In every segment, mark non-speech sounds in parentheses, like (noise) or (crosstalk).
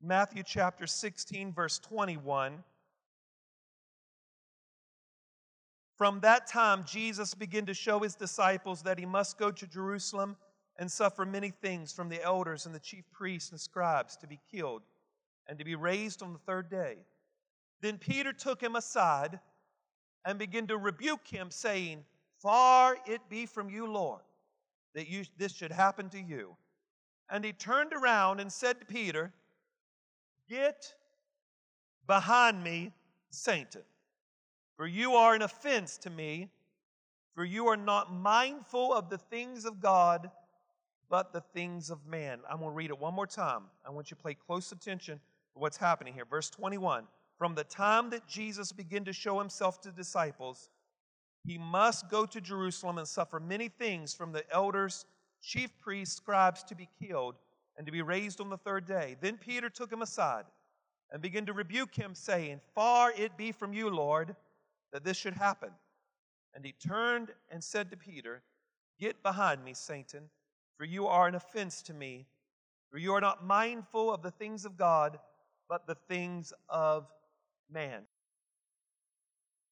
Matthew chapter 16, verse 21. From that time, Jesus began to show his disciples that he must go to Jerusalem and suffer many things from the elders and the chief priests and scribes to be killed and to be raised on the third day. Then Peter took him aside and began to rebuke him, saying, Far it be from you, Lord, that you, this should happen to you. And he turned around and said to Peter, Get behind me, Satan. For you are an offense to me, for you are not mindful of the things of God, but the things of man. I'm going to read it one more time. I want you to pay close attention to what's happening here. Verse 21 From the time that Jesus began to show himself to disciples, he must go to Jerusalem and suffer many things from the elders, chief priests, scribes to be killed, and to be raised on the third day. Then Peter took him aside and began to rebuke him, saying, Far it be from you, Lord that this should happen. And he turned and said to Peter, Get behind me, Satan, for you are an offense to me, for you are not mindful of the things of God, but the things of man.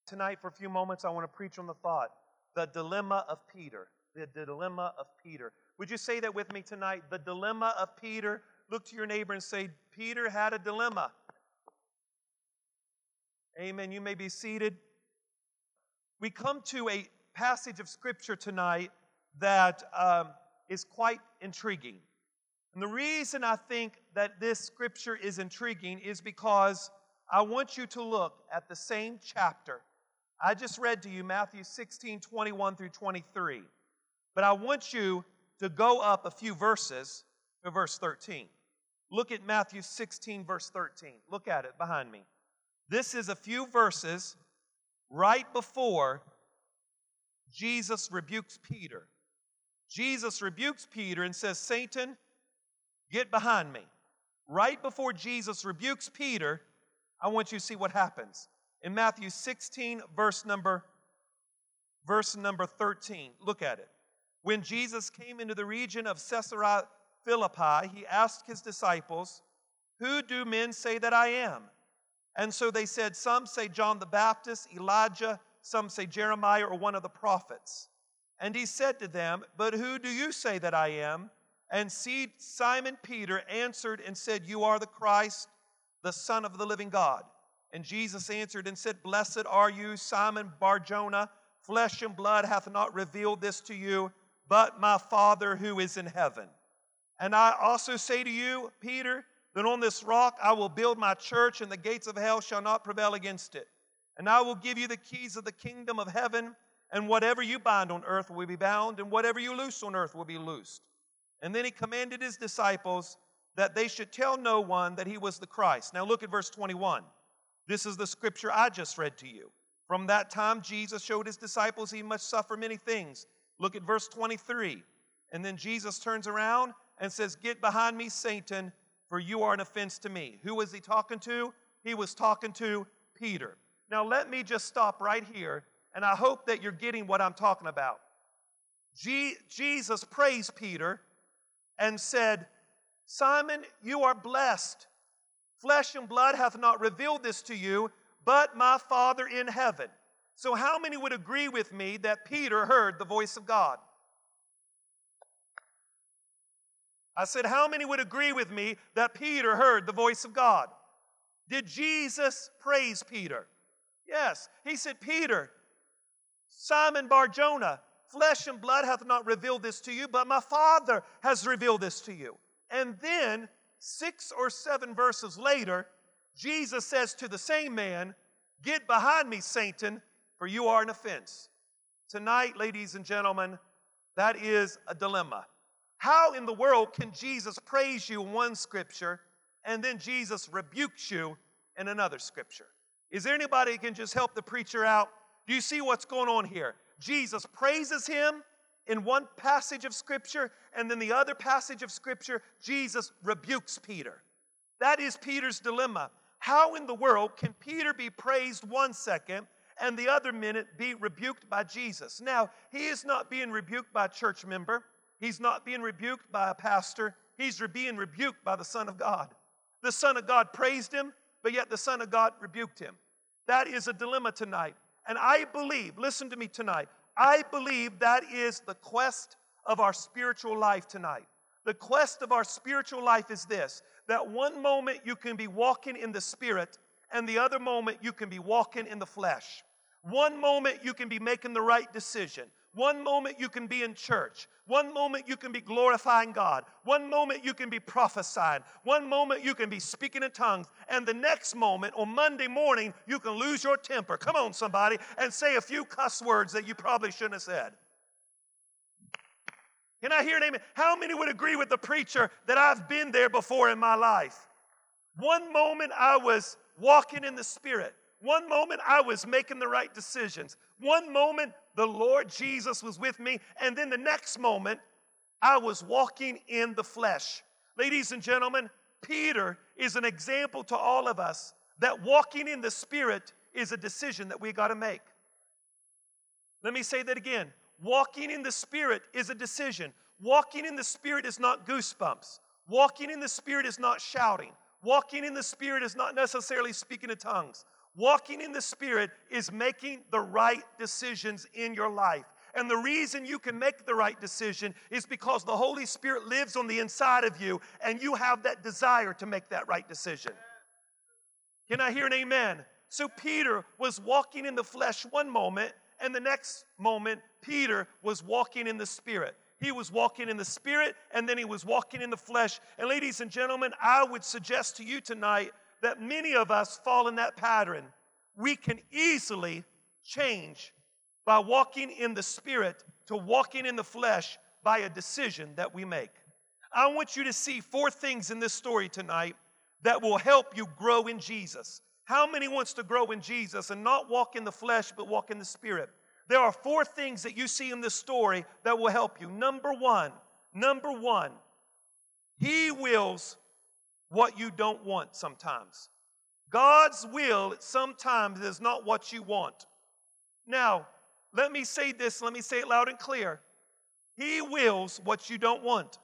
Tonight, for a few moments, I want to preach on the thought the dilemma of Peter. The dilemma of Peter. Would you say that with me tonight? The dilemma of Peter. Look to your neighbor and say, Peter had a dilemma. Amen. You may be seated we come to a passage of Scripture tonight that um, is quite intriguing. And the reason I think that this Scripture is intriguing is because I want you to look at the same chapter. I just read to you Matthew 16, 21 through 23. But I want you to go up a few verses to verse 13. Look at Matthew 16, verse 13. Look at it behind me. This is a few verses right before Jesus rebukes Peter. Jesus rebukes Peter and says, Satan, get behind me. Right before Jesus rebukes Peter, I want you to see what happens. In Matthew 16, verse number, verse number 13, look at it. When Jesus came into the region of Caesarea Philippi, he asked his disciples, Who do men say that I am? And so they said, Some say John the Baptist, Elijah, some say Jeremiah or one of the prophets. And he said to them, But who do you say that I am? And Simon Peter answered and said, You are the Christ, the Son of the living God. And Jesus answered and said, Blessed are you, Simon Barjona. Flesh and blood hath not revealed this to you, but my Father who is in heaven. And I also say to you, Peter, that on this rock I will build my church, and the gates of hell shall not prevail against it. And I will give you the keys of the kingdom of heaven, and whatever you bind on earth will be bound, and whatever you loose on earth will be loosed. And then he commanded his disciples that they should tell no one that he was the Christ. Now look at verse 21. This is the scripture I just read to you. From that time, Jesus showed his disciples he must suffer many things. Look at verse 23. And then Jesus turns around and says, Get behind me, Satan for you are an offense to me. Who was he talking to? He was talking to Peter. Now, let me just stop right here, and I hope that you're getting what I'm talking about. Je- Jesus praised Peter and said, Simon, you are blessed. Flesh and blood hath not revealed this to you, but my Father in heaven. So, how many would agree with me that Peter heard the voice of God? I said, How many would agree with me that Peter heard the voice of God? Did Jesus praise Peter? Yes. He said, Peter, Simon Barjona, flesh and blood hath not revealed this to you, but my Father has revealed this to you. And then, six or seven verses later, Jesus says to the same man, Get behind me, Satan, for you are an offense. Tonight, ladies and gentlemen, that is a dilemma. How in the world can Jesus praise you in one scripture and then Jesus rebukes you in another scripture? Is there anybody who can just help the preacher out? Do you see what's going on here? Jesus praises him in one passage of scripture, and then the other passage of scripture, Jesus rebukes Peter. That is Peter's dilemma. How in the world can Peter be praised one second and the other minute be rebuked by Jesus? Now, he is not being rebuked by a church member. He's not being rebuked by a pastor, he's being rebuked by the Son of God. The Son of God praised him, but yet the Son of God rebuked him. That is a dilemma tonight. And I believe, listen to me tonight, I believe that is the quest of our spiritual life tonight. The quest of our spiritual life is this that one moment you can be walking in the Spirit, and the other moment you can be walking in the flesh. One moment you can be making the right decision. One moment you can be in church. One moment you can be glorifying God. One moment you can be prophesying. One moment you can be speaking in tongues. And the next moment, on Monday morning, you can lose your temper. Come on, somebody, and say a few cuss words that you probably shouldn't have said. Can I hear an amen? How many would agree with the preacher that I've been there before in my life? One moment I was walking in the Spirit. One moment I was making the right decisions. One moment the Lord Jesus was with me. And then the next moment I was walking in the flesh. Ladies and gentlemen, Peter is an example to all of us that walking in the Spirit is a decision that we got to make. Let me say that again. Walking in the Spirit is a decision. Walking in the Spirit is not goosebumps. Walking in the Spirit is not shouting. Walking in the Spirit is not necessarily speaking in tongues. Walking in the Spirit is making the right decisions in your life. And the reason you can make the right decision is because the Holy Spirit lives on the inside of you and you have that desire to make that right decision. Can I hear an amen? So Peter was walking in the flesh one moment, and the next moment, Peter was walking in the Spirit. He was walking in the Spirit, and then he was walking in the flesh. And ladies and gentlemen, I would suggest to you tonight that many of us fall in that pattern. We can easily change by walking in the spirit to walking in the flesh by a decision that we make. I want you to see four things in this story tonight that will help you grow in Jesus. How many wants to grow in Jesus and not walk in the flesh but walk in the spirit? There are four things that you see in this story that will help you. Number 1, number 1, he wills what you don't want sometimes. God's will sometimes is not what you want. Now, let me say this, let me say it loud and clear. He wills what you don't want.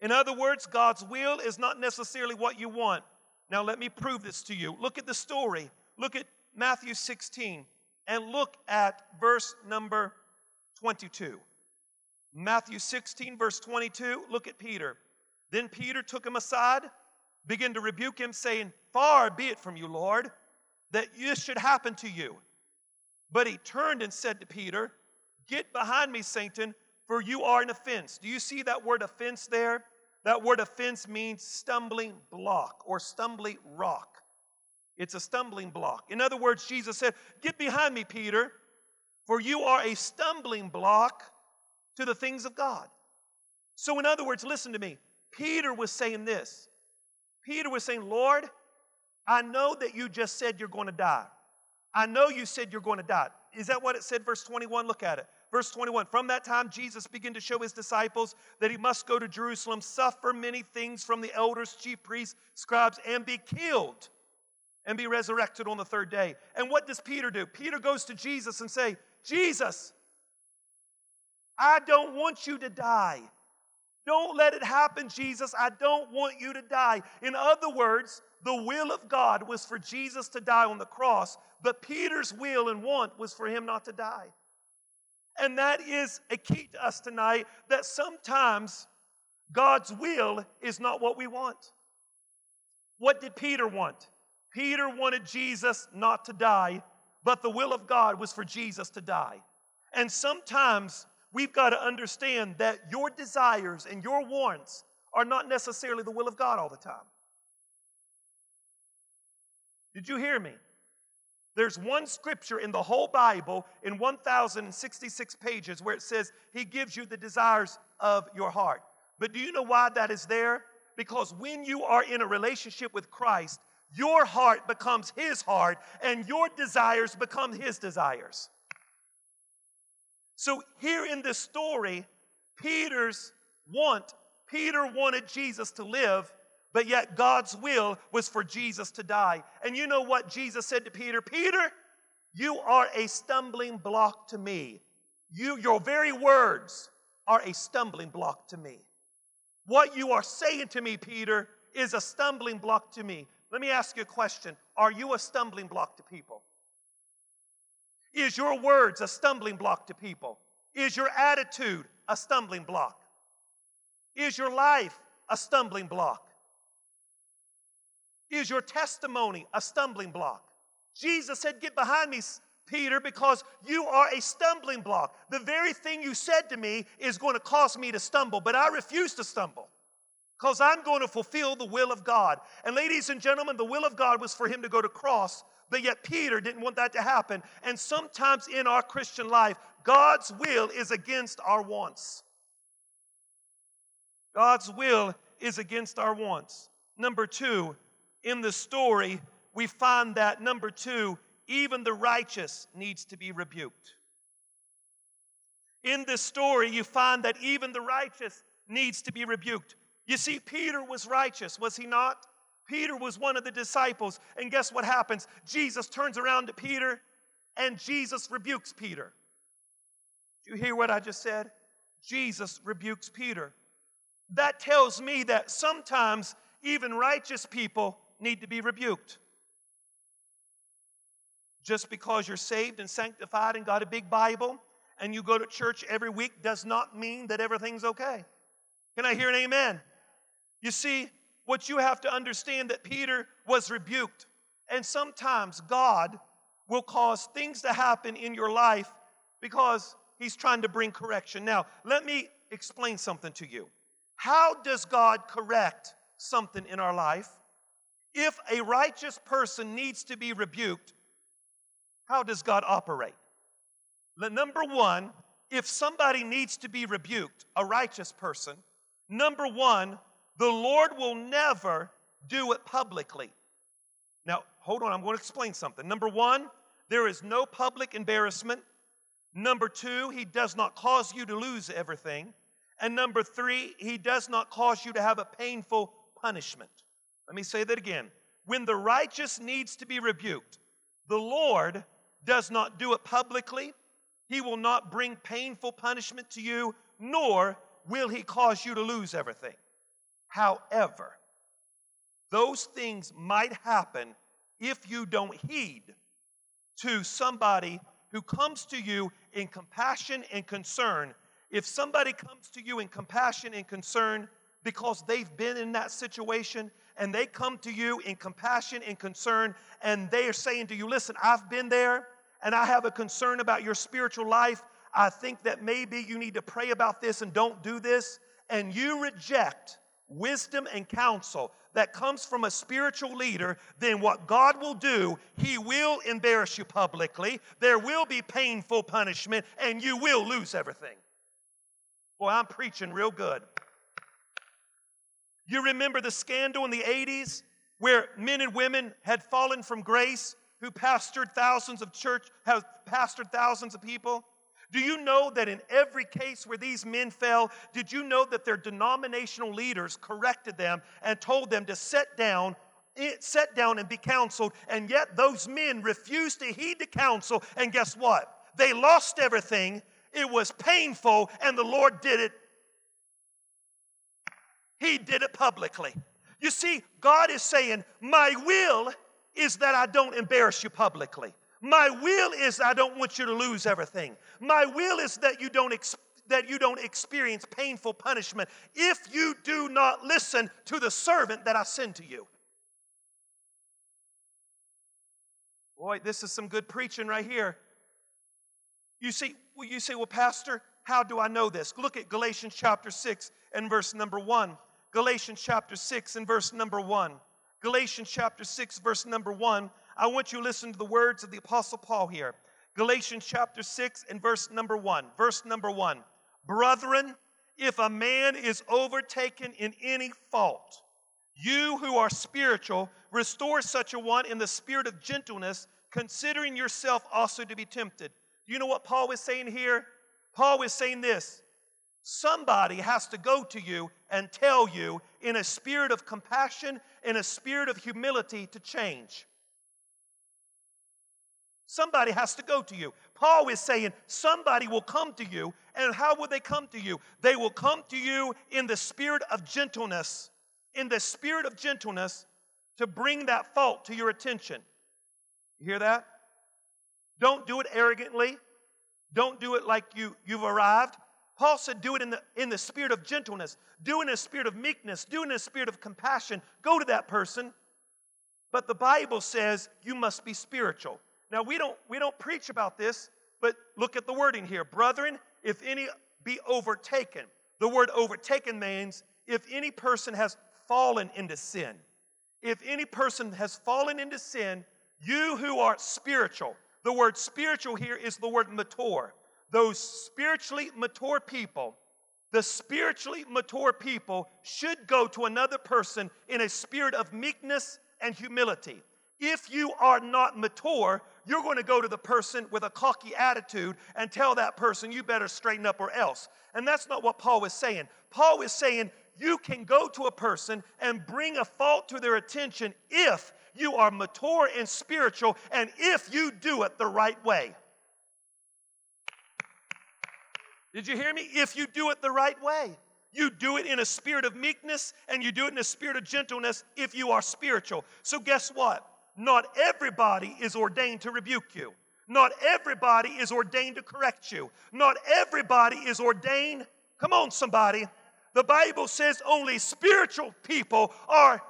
In other words, God's will is not necessarily what you want. Now, let me prove this to you. Look at the story. Look at Matthew 16 and look at verse number 22. Matthew 16, verse 22, look at Peter. Then Peter took him aside began to rebuke him, saying, Far be it from you, Lord, that this should happen to you. But he turned and said to Peter, Get behind me, Satan, for you are an offense. Do you see that word offense there? That word offense means stumbling block or stumbling rock. It's a stumbling block. In other words, Jesus said, Get behind me, Peter, for you are a stumbling block to the things of God. So, in other words, listen to me. Peter was saying this Peter was saying, Lord, I know that you just said you're going to die. I know you said you're going to die. Is that what it said, verse 21? Look at it. Verse 21 From that time, Jesus began to show his disciples that he must go to Jerusalem, suffer many things from the elders, chief priests, scribes, and be killed and be resurrected on the third day. And what does Peter do? Peter goes to Jesus and say, Jesus, I don't want you to die. Don't let it happen, Jesus. I don't want you to die. In other words, the will of God was for Jesus to die on the cross, but Peter's will and want was for him not to die. And that is a key to us tonight that sometimes God's will is not what we want. What did Peter want? Peter wanted Jesus not to die, but the will of God was for Jesus to die. And sometimes we've got to understand that your desires and your wants are not necessarily the will of God all the time. Did you hear me? There's one scripture in the whole Bible in 1,066 pages where it says He gives you the desires of your heart. But do you know why that is there? Because when you are in a relationship with Christ, your heart becomes His heart and your desires become His desires. So, here in this story, Peter's want, Peter wanted Jesus to live, but yet God's will was for Jesus to die. And you know what Jesus said to Peter? Peter, you are a stumbling block to me. You, your very words are a stumbling block to me. What you are saying to me, Peter, is a stumbling block to me. Let me ask you a question Are you a stumbling block to people? Is your words a stumbling block to people? Is your attitude a stumbling block? Is your life a stumbling block? Is your testimony a stumbling block? Jesus said, Get behind me, Peter, because you are a stumbling block. The very thing you said to me is going to cause me to stumble, but I refuse to stumble because I'm going to fulfill the will of God. And ladies and gentlemen, the will of God was for him to go to cross, but yet Peter didn't want that to happen. And sometimes in our Christian life, God's will is against our wants. God's will is against our wants. Number two, in the story, we find that number two, even the righteous needs to be rebuked. In this story, you find that even the righteous needs to be rebuked. You see, Peter was righteous, was he not? Peter was one of the disciples. And guess what happens? Jesus turns around to Peter and Jesus rebukes Peter. Do you hear what I just said? Jesus rebukes Peter. That tells me that sometimes even righteous people need to be rebuked. Just because you're saved and sanctified and got a big Bible and you go to church every week does not mean that everything's okay. Can I hear an amen? You see, what you have to understand that Peter was rebuked. And sometimes God will cause things to happen in your life because he's trying to bring correction. Now, let me explain something to you. How does God correct something in our life? If a righteous person needs to be rebuked, how does God operate? Number one, if somebody needs to be rebuked, a righteous person, number one, the Lord will never do it publicly. Now, hold on, I'm going to explain something. Number one, there is no public embarrassment. Number two, He does not cause you to lose everything. And number three, He does not cause you to have a painful punishment. Let me say that again. When the righteous needs to be rebuked, the Lord does not do it publicly. He will not bring painful punishment to you, nor will He cause you to lose everything. However, those things might happen if you don't heed to somebody who comes to you in compassion and concern. If somebody comes to you in compassion and concern because they've been in that situation and they come to you in compassion and concern and they are saying to you, Listen, I've been there and I have a concern about your spiritual life. I think that maybe you need to pray about this and don't do this. And you reject wisdom and counsel that comes from a spiritual leader, then what God will do, He will embarrass you publicly. There will be painful punishment, and you will lose everything. Boy, I'm preaching real good. You remember the scandal in the 80s where men and women had fallen from grace who pastored thousands of church, have pastored thousands of people? Do you know that in every case where these men fell, did you know that their denominational leaders corrected them and told them to sit down, eh, sit down and be counseled, and yet those men refused to heed the counsel, and guess what? They lost everything. It was painful, and the Lord did it. He did it publicly. You see, God is saying, My will is that I don't embarrass you publicly. My will is I don't want you to lose everything. My will is that you don't that you don't experience painful punishment if you do not listen to the servant that I send to you. Boy, this is some good preaching right here. You see, well, you say, well, Pastor, how do I know this? Look at Galatians chapter 6 and verse number 1. Galatians chapter 6 and verse number 1. Galatians chapter 6, verse number 1 I want you to listen to the words of the Apostle Paul here. Galatians chapter 6 and verse number 1. Verse number 1. Brethren, if a man is overtaken in any fault, you who are spiritual, restore such a one in the spirit of gentleness, considering yourself also to be tempted. You know what Paul was saying here? Paul was saying this somebody has to go to you and tell you in a spirit of compassion, in a spirit of humility to change. Somebody has to go to you. Paul is saying somebody will come to you, and how will they come to you? They will come to you in the spirit of gentleness, in the spirit of gentleness to bring that fault to your attention. You hear that? Don't do it arrogantly. Don't do it like you, you've arrived. Paul said, do it in the, in the spirit of gentleness, do it in a spirit of meekness, do it in a spirit of compassion. Go to that person. But the Bible says you must be spiritual. Now we don't we don't preach about this, but look at the wording here. Brethren, if any be overtaken. The word overtaken means if any person has fallen into sin. If any person has fallen into sin, you who are spiritual, the word spiritual here is the word mature. Those spiritually mature people, the spiritually mature people should go to another person in a spirit of meekness and humility. If you are not mature, you're going to go to the person with a cocky attitude and tell that person, you better straighten up or else. And that's not what Paul was saying. Paul was saying, you can go to a person and bring a fault to their attention if you are mature and spiritual and if you do it the right way. Did you hear me? If you do it the right way. You do it in a spirit of meekness and you do it in a spirit of gentleness if you are spiritual. So, guess what? Not everybody is ordained to rebuke you. Not everybody is ordained to correct you. Not everybody is ordained. Come on, somebody. The Bible says only spiritual people are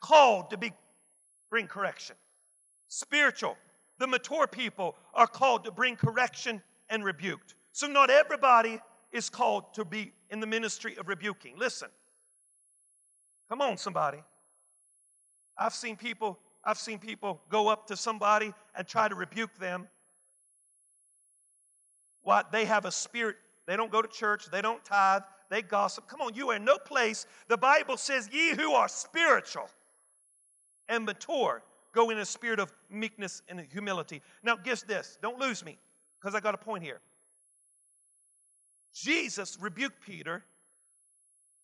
called to be bring correction. Spiritual. The mature people are called to bring correction and rebuked. So not everybody is called to be in the ministry of rebuking. Listen. Come on, somebody. I've seen people, I've seen people go up to somebody and try to rebuke them. What? They have a spirit. They don't go to church. They don't tithe. They gossip. Come on, you are in no place. The Bible says, Ye who are spiritual and mature go in a spirit of meekness and humility. Now, guess this. Don't lose me, because I got a point here. Jesus rebuked Peter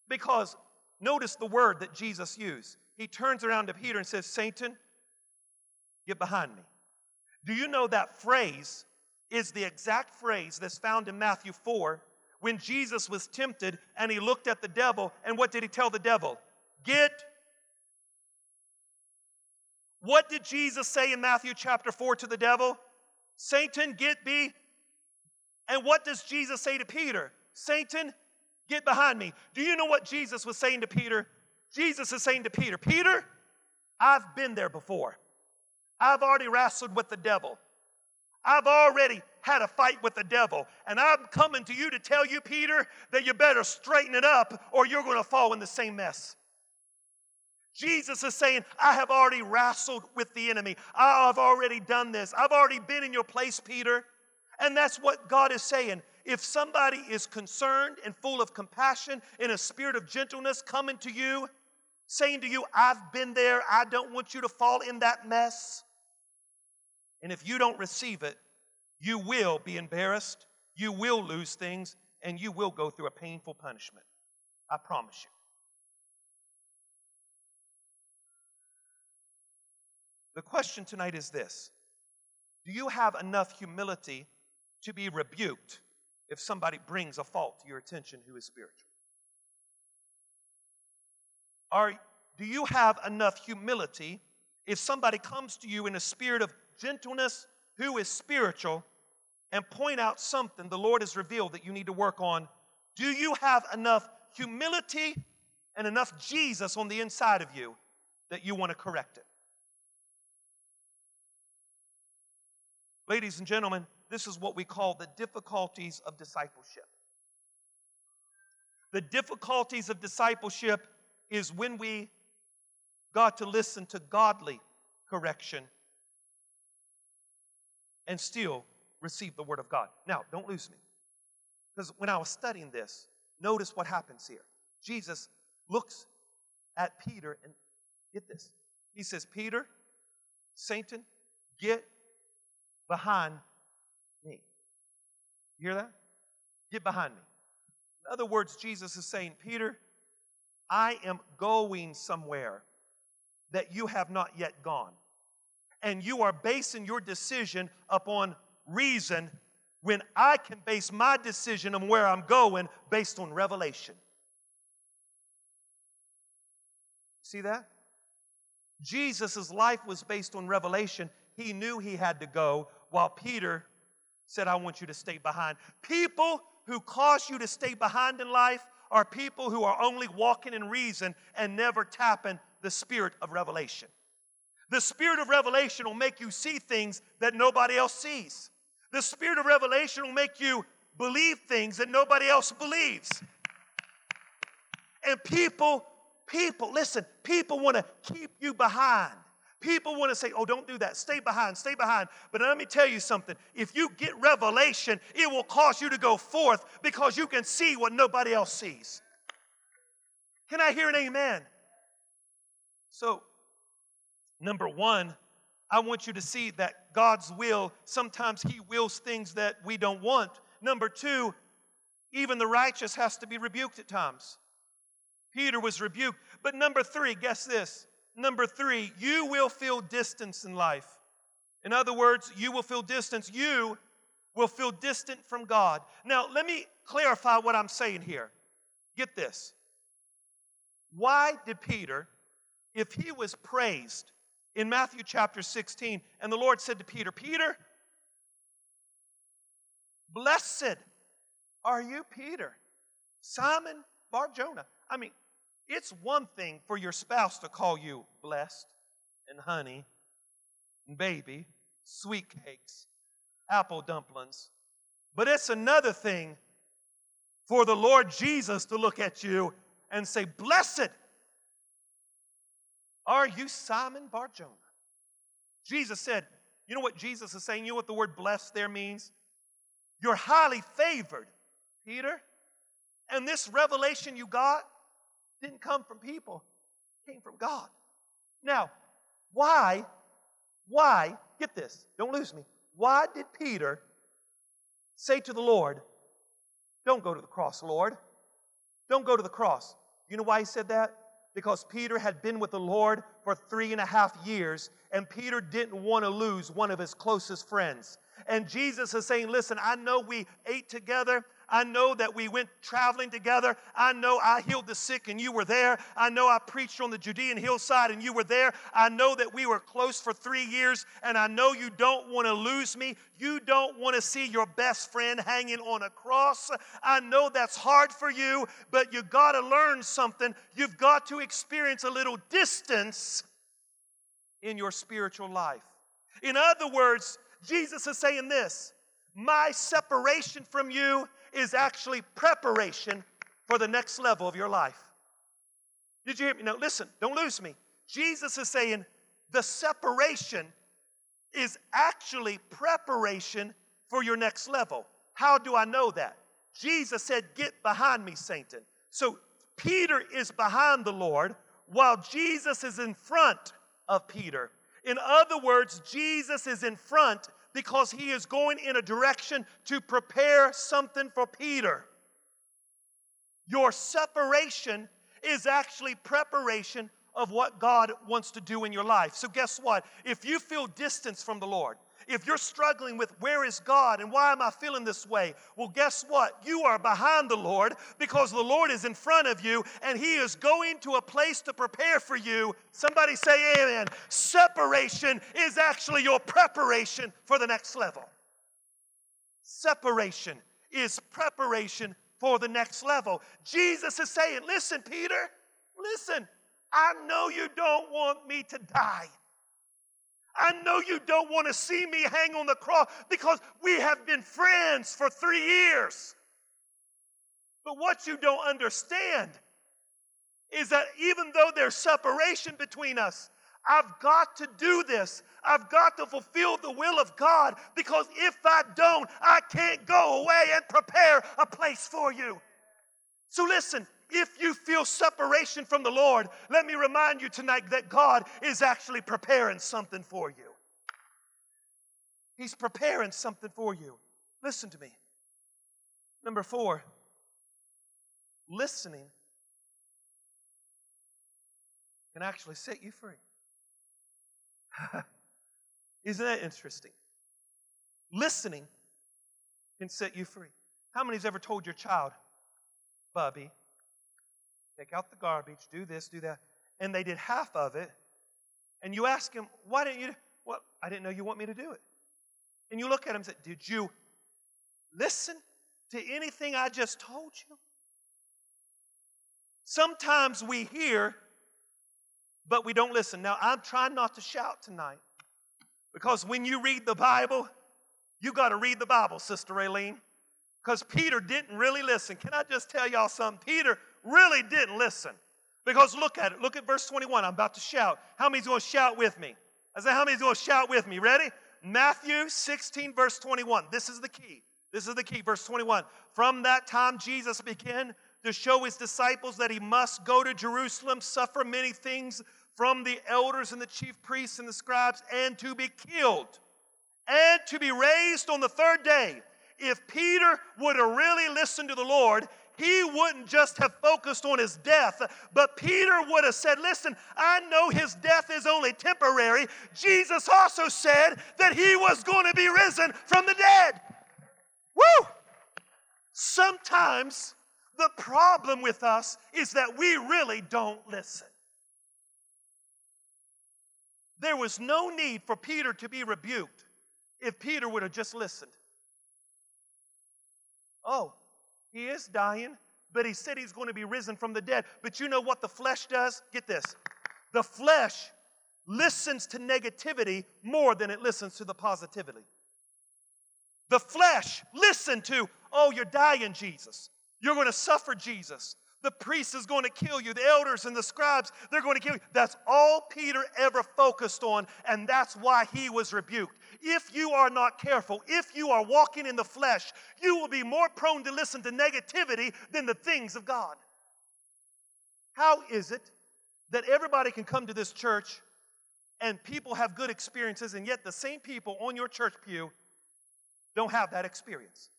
because notice the word that Jesus used. He turns around to Peter and says, Satan, get behind me. Do you know that phrase is the exact phrase that's found in Matthew 4 when Jesus was tempted and he looked at the devil and what did he tell the devil? Get. What did Jesus say in Matthew chapter 4 to the devil? Satan, get thee and what does Jesus say to Peter? Satan, get behind me. Do you know what Jesus was saying to Peter? Jesus is saying to Peter, Peter, I've been there before. I've already wrestled with the devil. I've already had a fight with the devil. And I'm coming to you to tell you, Peter, that you better straighten it up or you're going to fall in the same mess. Jesus is saying, I have already wrestled with the enemy. I've already done this. I've already been in your place, Peter. And that's what God is saying. If somebody is concerned and full of compassion in a spirit of gentleness coming to you, saying to you, I've been there, I don't want you to fall in that mess. And if you don't receive it, you will be embarrassed, you will lose things, and you will go through a painful punishment. I promise you. The question tonight is this Do you have enough humility to be rebuked if somebody brings a fault to your attention who is spiritual? Are, do you have enough humility if somebody comes to you in a spirit of gentleness who is spiritual and point out something the Lord has revealed that you need to work on? Do you have enough humility and enough Jesus on the inside of you that you want to correct it? Ladies and gentlemen, this is what we call the difficulties of discipleship. The difficulties of discipleship is when we got to listen to godly correction and still receive the Word of God. Now, don't lose me. Because when I was studying this, notice what happens here. Jesus looks at Peter and get this. He says, Peter, Satan, get behind. You hear that? Get behind me. In other words, Jesus is saying, Peter, I am going somewhere that you have not yet gone. And you are basing your decision upon reason when I can base my decision on where I'm going based on revelation. See that? Jesus' life was based on revelation. He knew he had to go, while Peter said, I want you to stay behind. People who cause you to stay behind in life are people who are only walking in reason and never tapping the spirit of revelation. The spirit of revelation will make you see things that nobody else sees. The spirit of revelation will make you believe things that nobody else believes. And people, people, listen, people want to keep you behind. People want to say, oh, don't do that. Stay behind, stay behind. But let me tell you something. If you get revelation, it will cause you to go forth because you can see what nobody else sees. Can I hear an amen? So, number one, I want you to see that God's will, sometimes He wills things that we don't want. Number two, even the righteous has to be rebuked at times. Peter was rebuked. But number three, guess this. Number three, you will feel distance in life. In other words, you will feel distance. You will feel distant from God. Now, let me clarify what I'm saying here. Get this. Why did Peter, if he was praised in Matthew chapter 16, and the Lord said to Peter, Peter, blessed are you, Peter, Simon Bar Jonah. I mean, it's one thing for your spouse to call you blessed and honey and baby, sweet cakes, apple dumplings. But it's another thing for the Lord Jesus to look at you and say, Blessed are you, Simon Bar Jonah. Jesus said, You know what Jesus is saying? You know what the word blessed there means? You're highly favored, Peter. And this revelation you got didn't come from people, came from God. Now, why, why, get this, don't lose me. Why did Peter say to the Lord, Don't go to the cross, Lord? Don't go to the cross. You know why he said that? Because Peter had been with the Lord for three and a half years, and Peter didn't want to lose one of his closest friends. And Jesus is saying, Listen, I know we ate together. I know that we went traveling together. I know I healed the sick and you were there. I know I preached on the Judean hillside and you were there. I know that we were close for three years, and I know you don't want to lose me. You don't want to see your best friend hanging on a cross. I know that's hard for you, but you got to learn something. You've got to experience a little distance in your spiritual life. In other words, Jesus is saying this my separation from you is actually preparation for the next level of your life. Did you hear me? Now, listen, don't lose me. Jesus is saying the separation is actually preparation for your next level. How do I know that? Jesus said, Get behind me, Satan. So Peter is behind the Lord while Jesus is in front of Peter. In other words, Jesus is in front because he is going in a direction to prepare something for Peter. Your separation is actually preparation of what God wants to do in your life. So, guess what? If you feel distance from the Lord, if you're struggling with where is God and why am I feeling this way, well, guess what? You are behind the Lord because the Lord is in front of you and He is going to a place to prepare for you. Somebody say amen. Separation is actually your preparation for the next level. Separation is preparation for the next level. Jesus is saying, Listen, Peter, listen, I know you don't want me to die. I know you don't want to see me hang on the cross because we have been friends for three years. But what you don't understand is that even though there's separation between us, I've got to do this. I've got to fulfill the will of God because if I don't, I can't go away and prepare a place for you. So listen, if you feel separation from the Lord, let me remind you tonight that God is actually preparing something for you. He's preparing something for you. Listen to me. Number four, listening can actually set you free. (laughs) Isn't that interesting? Listening can set you free. How many's ever told your child, Bubby, take out the garbage, do this, do that. and they did half of it, and you ask him, Why didn't you? Well, I didn't know you want me to do it. And you look at him and say, Did you listen to anything I just told you? Sometimes we hear, but we don't listen. Now, I'm trying not to shout tonight because when you read the Bible, you got to read the Bible, Sister Aileen, because Peter didn't really listen. Can I just tell y'all something? Peter really didn't listen. Because look at it. Look at verse 21. I'm about to shout. How many's going to shout with me? I said, How many's going to shout with me? Ready? Matthew 16, verse 21. This is the key. This is the key. Verse 21. From that time, Jesus began to show his disciples that he must go to Jerusalem, suffer many things from the elders and the chief priests and the scribes, and to be killed, and to be raised on the third day. If Peter would have really listened to the Lord, he wouldn't just have focused on his death, but Peter would have said, Listen, I know his death is only temporary. Jesus also said that he was going to be risen from the dead. Woo! Sometimes the problem with us is that we really don't listen. There was no need for Peter to be rebuked if Peter would have just listened. Oh, he is dying, but he said he's going to be risen from the dead. But you know what the flesh does? Get this. The flesh listens to negativity more than it listens to the positivity. The flesh listen to, oh, you're dying, Jesus. You're going to suffer, Jesus. The priest is going to kill you. The elders and the scribes, they're going to kill you. That's all Peter ever focused on, and that's why he was rebuked. If you are not careful, if you are walking in the flesh, you will be more prone to listen to negativity than the things of God. How is it that everybody can come to this church and people have good experiences, and yet the same people on your church pew don't have that experience?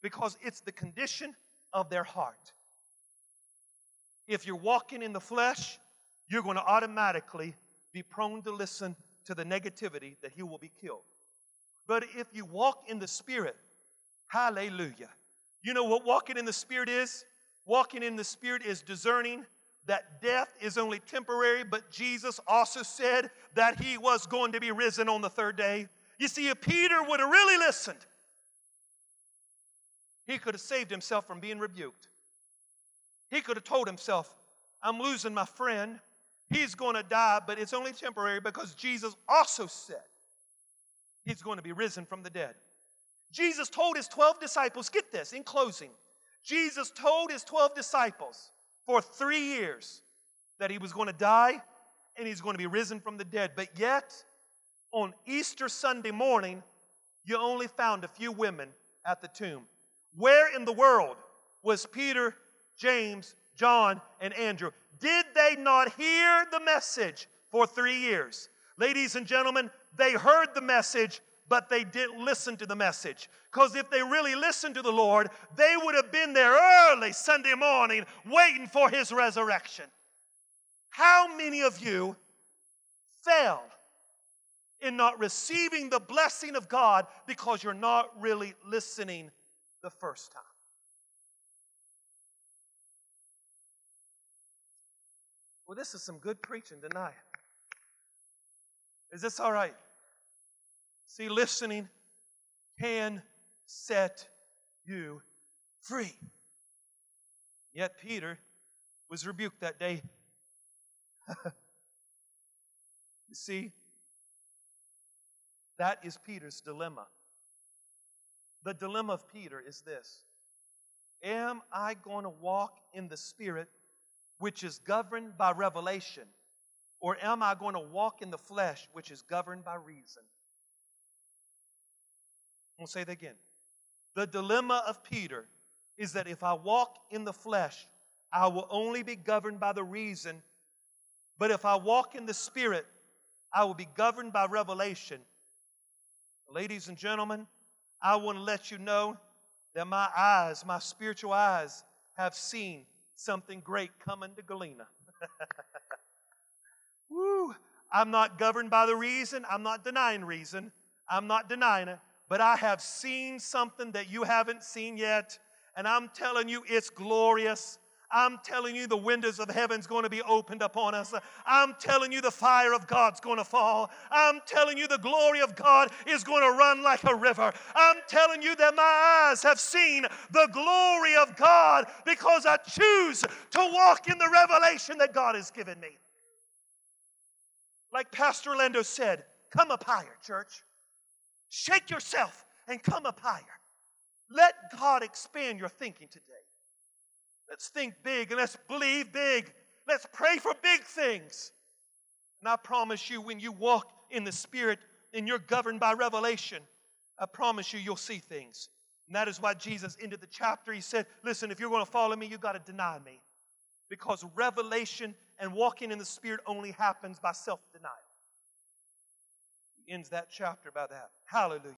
Because it's the condition of their heart. If you're walking in the flesh, you're going to automatically be prone to listen to the negativity that he will be killed. But if you walk in the Spirit, hallelujah. You know what walking in the Spirit is? Walking in the Spirit is discerning that death is only temporary, but Jesus also said that he was going to be risen on the third day. You see, if Peter would have really listened, he could have saved himself from being rebuked. He could have told himself, I'm losing my friend. He's going to die, but it's only temporary because Jesus also said he's going to be risen from the dead. Jesus told his 12 disciples, get this in closing. Jesus told his 12 disciples for three years that he was going to die and he's going to be risen from the dead. But yet, on Easter Sunday morning, you only found a few women at the tomb. Where in the world was Peter, James, John, and Andrew? Did they not hear the message for three years? Ladies and gentlemen, they heard the message, but they didn't listen to the message. Because if they really listened to the Lord, they would have been there early Sunday morning waiting for his resurrection. How many of you fell in not receiving the blessing of God because you're not really listening the first time? Well, this is some good preaching tonight. Is this all right? See, listening can set you free. Yet Peter was rebuked that day. (laughs) you see, that is Peter's dilemma. The dilemma of Peter is this Am I going to walk in the Spirit which is governed by revelation? Or am I going to walk in the flesh, which is governed by reason? I'm going to say that again. The dilemma of Peter is that if I walk in the flesh, I will only be governed by the reason. But if I walk in the Spirit, I will be governed by revelation. Ladies and gentlemen, I want to let you know that my eyes, my spiritual eyes, have seen something great coming to Galena. (laughs) Woo! I'm not governed by the reason. I'm not denying reason. I'm not denying it. But I have seen something that you haven't seen yet. And I'm telling you, it's glorious. I'm telling you, the windows of heaven's going to be opened upon us. I'm telling you, the fire of God's going to fall. I'm telling you, the glory of God is going to run like a river. I'm telling you that my eyes have seen the glory of God because I choose to walk in the revelation that God has given me. Like Pastor Orlando said, come up higher, church. Shake yourself and come up higher. Let God expand your thinking today. Let's think big and let's believe big. Let's pray for big things. And I promise you, when you walk in the Spirit and you're governed by revelation, I promise you, you'll see things. And that is why Jesus ended the chapter. He said, Listen, if you're going to follow me, you've got to deny me. Because revelation and walking in the Spirit only happens by self denial. He ends that chapter by that. Hallelujah.